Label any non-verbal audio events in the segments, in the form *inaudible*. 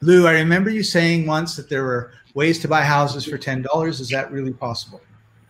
Lou, I remember you saying once that there were ways to buy houses for ten dollars. Is that really possible?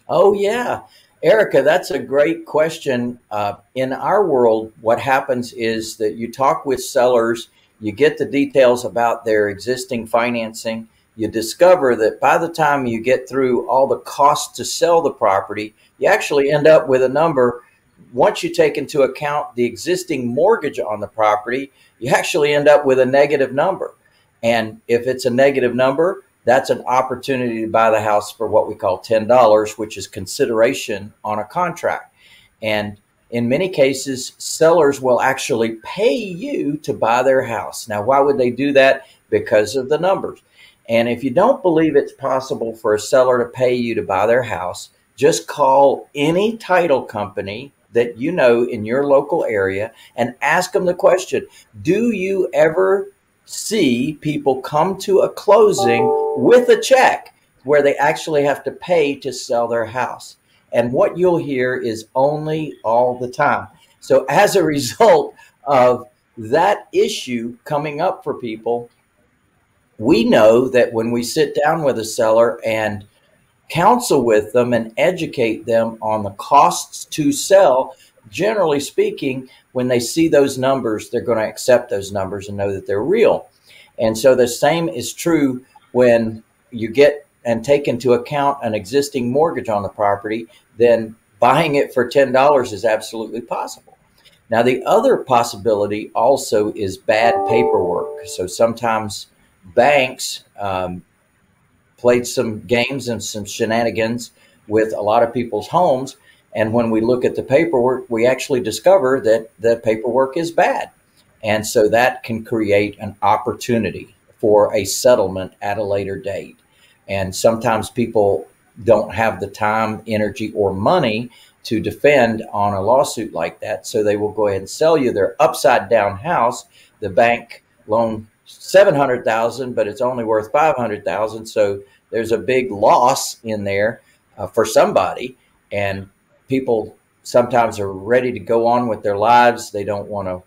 Oh yeah, Erica, that's a great question. Uh, in our world, what happens is that you talk with sellers, you get the details about their existing financing. You discover that by the time you get through all the costs to sell the property, you actually end up with a number. Once you take into account the existing mortgage on the property, you actually end up with a negative number. And if it's a negative number, that's an opportunity to buy the house for what we call $10, which is consideration on a contract. And in many cases, sellers will actually pay you to buy their house. Now, why would they do that? Because of the numbers. And if you don't believe it's possible for a seller to pay you to buy their house, just call any title company that you know in your local area and ask them the question Do you ever see people come to a closing with a check where they actually have to pay to sell their house. And what you'll hear is only all the time. So, as a *laughs* result of that issue coming up for people, we know that when we sit down with a seller and counsel with them and educate them on the costs to sell, generally speaking, when they see those numbers, they're going to accept those numbers and know that they're real. And so the same is true when you get and take into account an existing mortgage on the property, then buying it for $10 is absolutely possible. Now, the other possibility also is bad paperwork. So sometimes banks um, played some games and some shenanigans with a lot of people's homes and when we look at the paperwork, we actually discover that the paperwork is bad. And so that can create an opportunity for a settlement at a later date. And sometimes people don't have the time, energy, or money to defend on a lawsuit like that. So they will go ahead and sell you their upside down house. The bank loan 700,000, but it's only worth 500,000. So there's a big loss in there uh, for somebody. And people sometimes are ready to go on with their lives. They don't want to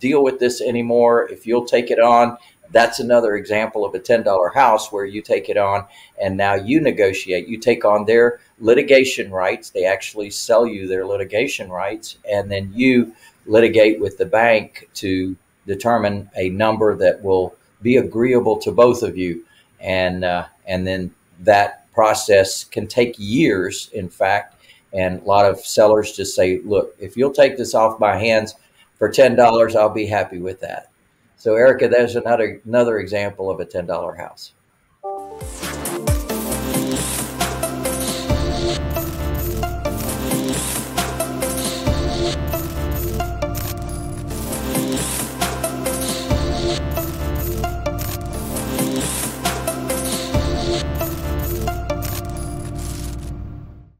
deal with this anymore. If you'll take it on, that's another example of a $10 house where you take it on and now you negotiate. You take on their litigation rights. They actually sell you their litigation rights, and then you litigate with the bank to determine a number that will be agreeable to both of you. And, uh, and then that process can take years, in fact, and a lot of sellers just say, look, if you'll take this off my hands for $10, I'll be happy with that. So, Erica, there's another, another example of a $10 house.